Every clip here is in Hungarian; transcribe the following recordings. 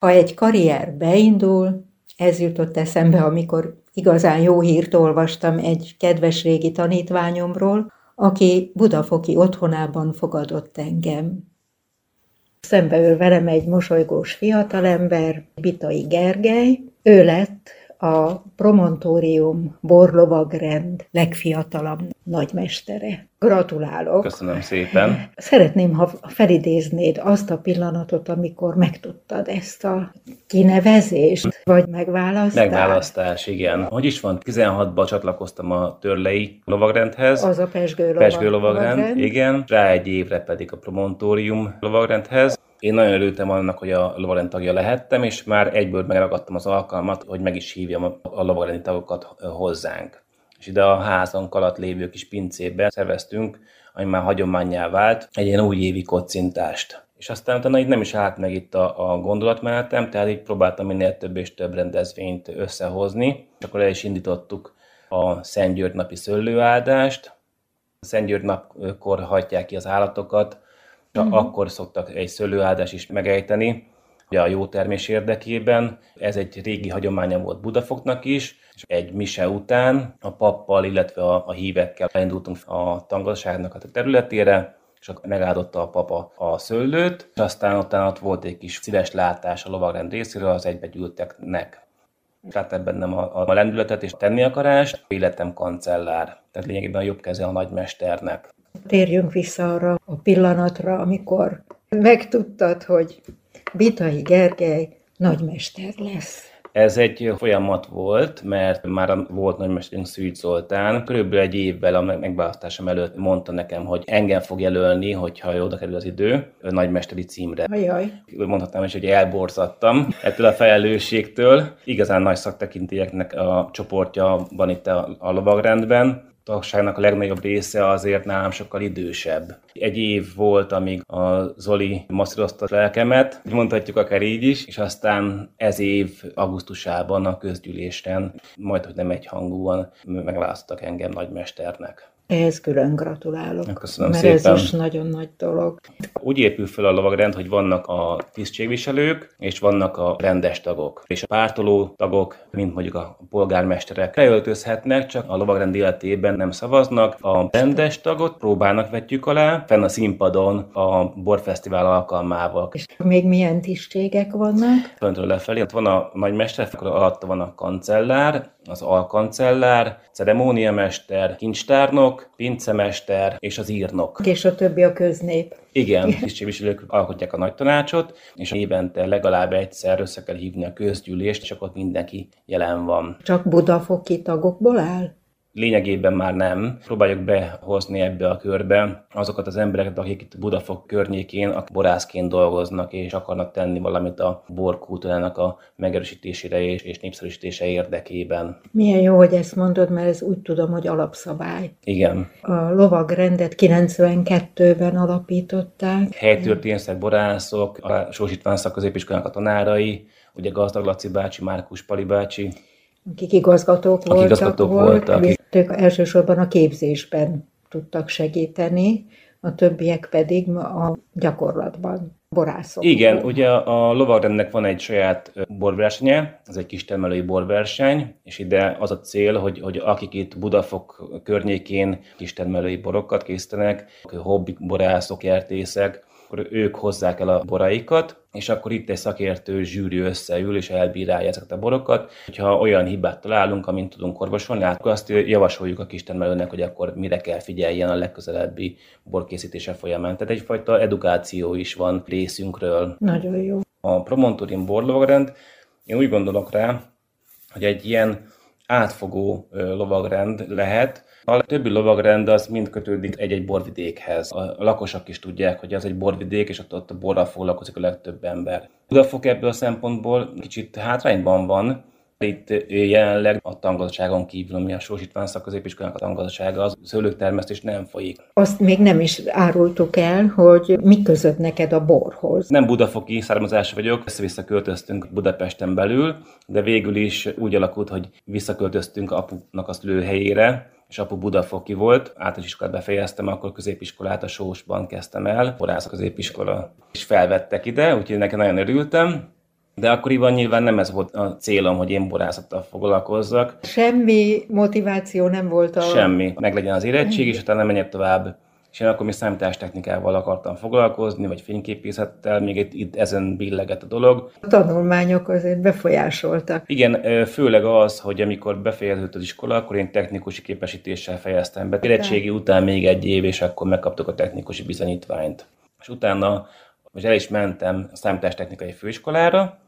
Ha egy karrier beindul, ez jutott eszembe, amikor igazán jó hírt olvastam egy kedves régi tanítványomról, aki budafoki otthonában fogadott engem. Szembe ül velem egy mosolygós fiatalember, Bitai Gergely. Ő lett a Promontórium Borlovagrend legfiatalabb nagymestere. Gratulálok! Köszönöm szépen! Szeretném, ha felidéznéd azt a pillanatot, amikor megtudtad ezt a kinevezést, vagy megválasztást. Megválasztás, igen. Hogy is van, 16-ban csatlakoztam a Törlei lovagrendhez. Az a Pesgő, lovag, Pesgő lovagrend, lovagrend, igen. Rá egy évre pedig a Promontórium lovagrendhez. Én nagyon örültem annak, hogy a lovagrend tagja lehettem, és már egyből megragadtam az alkalmat, hogy meg is hívjam a lovagrendi tagokat hozzánk. És ide a házunk alatt lévő kis pincébe szerveztünk, ami már hagyományá vált, egy ilyen újévi kocintást. És aztán utána így nem is állt meg itt a, a gondolatmenetem, tehát így próbáltam minél több és több rendezvényt összehozni. És akkor el is indítottuk a Szent György napi szőlőáldást. A Szent György napkor hagyják ki az állatokat, uh-huh. akkor szoktak egy szőlőáldás is megejteni, ugye a jó termés érdekében. Ez egy régi hagyománya volt Budafoknak is, és egy mise után a pappal, illetve a, a hívekkel elindultunk a tangazságnak a területére, és akkor megáldotta a papa a szőlőt, és aztán utána ott volt egy kis szíves látás a lovagrend részéről az egybegyűlteknek. Tehát bennem a, a lendületet és tenni akarást, életem kancellár. Tehát lényegében a jobb keze a nagymesternek. Térjünk vissza arra a pillanatra, amikor megtudtad, hogy Bitai Gergely nagymester lesz. Ez egy folyamat volt, mert már volt nagymesterünk Szűcs Zoltán, körülbelül egy évvel a megválasztásom előtt mondta nekem, hogy engem fog jelölni, hogyha oda kerül az idő, nagymesteri címre. Ajaj. Mondhatnám is, hogy elborzattam ettől a felelősségtől. Igazán nagy szaktekintélyeknek a csoportja van itt a, a lovagrendben, tagságnak a legnagyobb része azért nálam sokkal idősebb. Egy év volt, amíg a Zoli masszírozta a lelkemet, mondhatjuk akár így is, és aztán ez év augusztusában a közgyűlésen, majd hogy nem egyhangúan megválasztottak engem nagymesternek. Ehhez külön gratulálok. Köszönöm mert szépen. ez is nagyon nagy dolog. Úgy épül fel a lovagrend, hogy vannak a tisztségviselők, és vannak a rendes tagok. És a pártoló tagok, mint mondjuk a polgármesterek, leöltözhetnek, csak a lovagrend életében nem szavaznak. A rendes tagot próbálnak vetjük alá, fenn a színpadon a borfesztivál alkalmával. És még milyen tisztségek vannak? Föntről lefelé, ott van a nagymester, akkor alatta van a kancellár, az alkancellár, ceremóniamester, kincstárnok, pincemester és az írnok. És a többi a köznép. Igen, tisztségviselők alkotják a nagy tanácsot, és évente legalább egyszer össze kell hívni a közgyűlést, és akkor mindenki jelen van. Csak budafoki tagokból áll? Lényegében már nem. Próbáljuk behozni ebbe a körbe azokat az embereket, akik itt Budafok környékén a borászként dolgoznak, és akarnak tenni valamit a borkultúrának a megerősítésére és, és népszerűsítése érdekében. Milyen jó, hogy ezt mondod, mert ez úgy tudom, hogy alapszabály. Igen. A lovagrendet 92-ben alapították. Helytörténészek, borászok, a Sós István szakközépiskolának a tanárai, ugye Gazdag Laci bácsi, Márkus Pali bácsi, akik igazgatók akik voltak, igazgatók voltak. Ők elsősorban a képzésben tudtak segíteni, a többiek pedig a gyakorlatban borászok. Igen, ugye a lovagrendnek van egy saját borversenye, ez egy kis termelői borverseny, és ide az a cél, hogy, hogy akik itt Budafok környékén kis termelői borokat készítenek, hobbi borászok, jertészek, akkor ők hozzák el a boraikat, és akkor itt egy szakértő zsűri összeül és elbírálja ezeket a borokat. Ha olyan hibát találunk, amint tudunk orvosolni, akkor azt javasoljuk a kistermelőnek, hogy akkor mire kell figyeljen a legközelebbi borkészítése folyamán. Tehát egyfajta edukáció is van részünkről. Nagyon jó. A Promontorin borlovagrend, én úgy gondolok rá, hogy egy ilyen átfogó lovagrend lehet, a többi lovagrend az mind kötődik egy-egy borvidékhez. A lakosok is tudják, hogy az egy borvidék, és ott, ott a borral foglalkozik a legtöbb ember. Budafok ebből a szempontból kicsit hátrányban van, itt jelenleg a tangazdaságon kívül, ami a Sós István szakközépiskolának a tangazdasága, az szőlőtermesztés nem folyik. Azt még nem is árultuk el, hogy mi között neked a borhoz. Nem budafoki származás vagyok, össze-vissza költöztünk Budapesten belül, de végül is úgy alakult, hogy visszaköltöztünk apunak a szülőhelyére, és apu Budafoki volt, általános iskolát befejeztem, akkor középiskolát a Sósban kezdtem el, borász középiskola, és felvettek ide, úgyhogy nekem nagyon örültem, De akkoriban nyilván nem ez volt a célom, hogy én borászattal foglalkozzak. Semmi motiváció nem volt a... Semmi. Meg legyen az érettség, és utána menjek tovább és én akkor még számítástechnikával akartam foglalkozni, vagy fényképészettel, még itt, itt ezen billegett a dolog. A tanulmányok azért befolyásoltak. Igen, főleg az, hogy amikor befejeződött az iskola, akkor én technikusi képesítéssel fejeztem be. Érettségi után még egy év, és akkor megkaptuk a technikusi bizonyítványt. És utána most el is mentem a számítástechnikai főiskolára,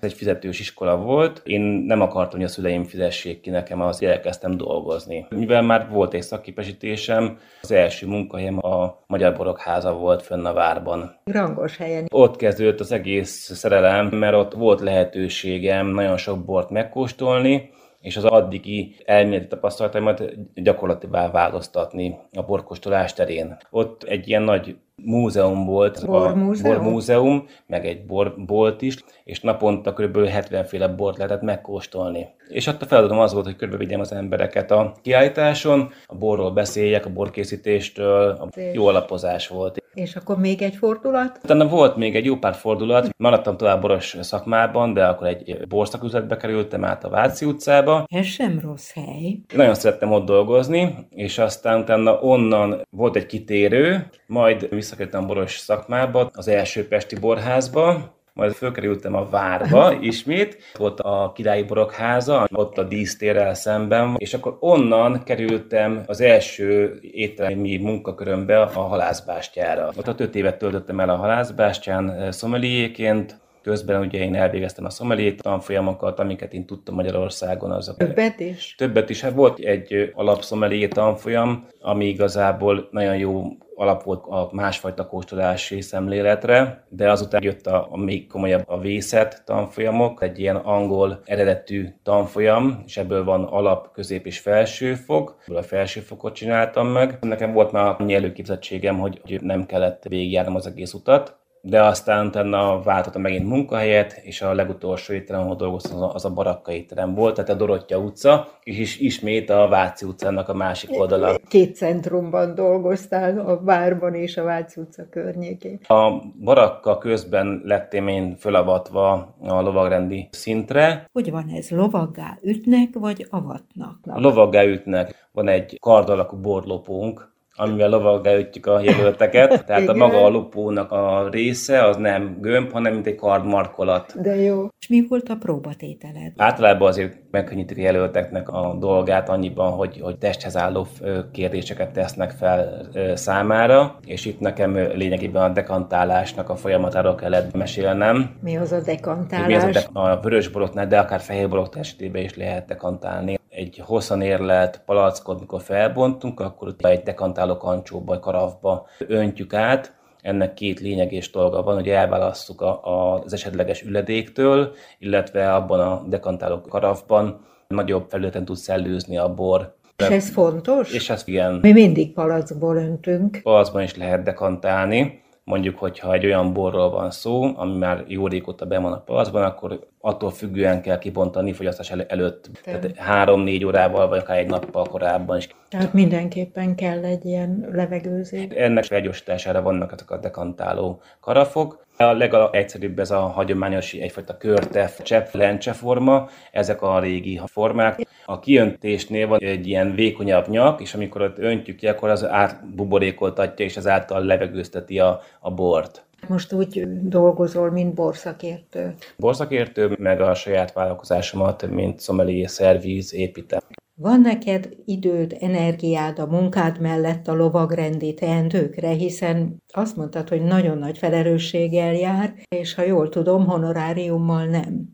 ez egy fizetős iskola volt. Én nem akartam, hogy a szüleim fizessék ki nekem, az elkezdtem dolgozni. Mivel már volt egy szakképesítésem, az első munkahelyem a Magyar Borokháza volt fönn a várban. Rangos helyen. Ott kezdődött az egész szerelem, mert ott volt lehetőségem nagyon sok bort megkóstolni, és az addigi elméleti tapasztalataimat gyakorlatívá változtatni a borkostolás terén. Ott egy ilyen nagy múzeum volt, bormúzeum? a bormúzeum, meg egy borbolt is, és naponta kb. 70 féle bort lehetett megkóstolni. És ott a feladatom az volt, hogy körbevigyem az embereket a kiállításon, a borról beszéljek, a borkészítéstől, a jó alapozás volt. És akkor még egy fordulat? Utána volt még egy jó pár fordulat. Maradtam tovább boros szakmában, de akkor egy borszaküzletbe kerültem át a Váci utcába. Ez sem rossz hely. Nagyon szerettem ott dolgozni, és aztán utána onnan volt egy kitérő, majd visszakerültem boros szakmába, az első Pesti borházba, majd fölkerültem a várba ismét, volt a királyi borokháza, ott a dísztérrel szemben, és akkor onnan kerültem az első éttermi munkakörömbe a halászbástyára. Ott a öt évet töltöttem el a halászbástyán eh, szomeliéként, Közben ugye én elvégeztem a szomeliét tanfolyamokat, amiket én tudtam Magyarországon. Az Többet is? Többet is. Hát volt egy alapszomelié tanfolyam, ami igazából nagyon jó alap volt a másfajta kóstolási szemléletre, de azután jött a, a még komolyabb a vészet tanfolyamok, egy ilyen angol eredetű tanfolyam, és ebből van alap, közép és felsőfok. Ebből a felsőfokot csináltam meg. Nekem volt már annyi előképzettségem, hogy, hogy nem kellett végigjárnom az egész utat, de aztán utána váltottam megint munkahelyet, és a legutolsó étterem, ahol dolgoztam, az a Barakka étterem volt, tehát a Dorottya utca, és is ismét a Váci utcának a másik oldala. Két centrumban dolgoztál, a Várban és a Váci utca környékén. A Barakka közben lettem én fölavatva a lovagrendi szintre. Hogy van ez, lovaggá ütnek, vagy avatnak? Lovaggá ütnek. Van egy kardalakú borlopónk, amivel lovaggá ütjük a jelölteket. Tehát a maga a lopónak a része az nem gömb, hanem mint egy kardmarkolat. De jó. És mi volt a próbatételed? Általában azért megkönnyítik a jelölteknek a dolgát annyiban, hogy, hogy testhez álló kérdéseket tesznek fel számára, és itt nekem lényegében a dekantálásnak a folyamatáról kellett mesélnem. Mi az a dekantálás? Mi az a, de- a vörösboroknál, de akár fehérborok esetében is lehet dekantálni egy hosszan érlelt palackot, mikor felbontunk, akkor egy dekantáló kancsóba, karafba öntjük át. Ennek két lényeges dolga van, hogy elválasszuk a, a, az esetleges üledéktől, illetve abban a dekantáló karafban nagyobb felületen tud szellőzni a bor. És ez fontos? És ez igen. Mi mindig palackból öntünk. Palackban is lehet dekantálni mondjuk, hogyha egy olyan borról van szó, ami már jó régóta be van a palacban, akkor attól függően kell kibontani fogyasztás el- előtt. Tehát három-négy órával, vagy akár egy nappal korábban is. Tehát mindenképpen kell egy ilyen levegőzés. Ennek felgyorsítására vannak ezek a dekantáló karafok. A legegyszerűbb ez a hagyományos egyfajta körtef, csepp, lencse forma, ezek a régi formák. A kiöntésnél van egy ilyen vékonyabb nyak, és amikor ott öntjük ki, akkor az átbuborékoltatja, és ezáltal levegőzteti a, a bort. Most úgy dolgozol, mint borszakértő. Borszakértő, meg a saját vállalkozásomat, mint szomelié szervíz építem. Van neked időd, energiád a munkád mellett a lovagrendi teendőkre, hiszen azt mondtad, hogy nagyon nagy felelősséggel jár, és ha jól tudom, honoráriummal nem.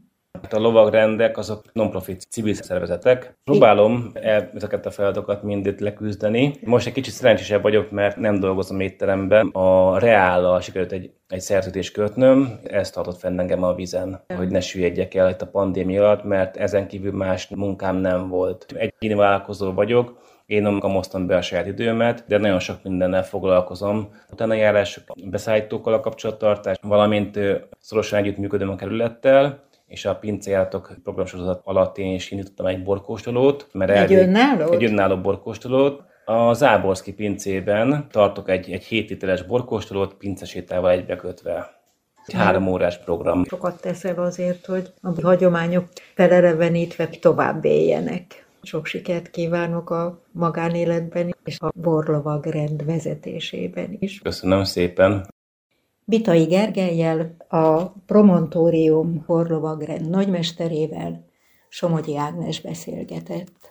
A lovagrendek azok non-profit civil szervezetek. Próbálom el ezeket a feladatokat mindet leküzdeni. Most egy kicsit szerencsésebb vagyok, mert nem dolgozom étteremben. A reállal sikerült egy, egy szerződést kötnöm, ezt tartott fenn engem a vizen, hogy ne süllyedjek el itt a pandémia alatt, mert ezen kívül más munkám nem volt. Egy vállalkozó vagyok, én nem kamoztam be a saját időmet, de nagyon sok mindennel foglalkozom. Utána járások, beszállítókkal a kapcsolattartás, valamint szorosan együttműködöm a kerülettel, és a pincéjáratok programsorozat alatt én is indítottam egy borkóstolót. Mert egy önálló? Egy önálló borkóstolót. A Záborszki pincében tartok egy, egy 7 literes borkóstolót pincesétával egybekötve. Egy három órás program. Sokat teszel azért, hogy a hagyományok felelevenítve tovább éljenek. Sok sikert kívánok a magánéletben és a borlovag rend vezetésében is. Köszönöm szépen. Bitai Gergelyel, a Promontórium borlovagrend nagymesterével Somogyi Ágnes beszélgetett.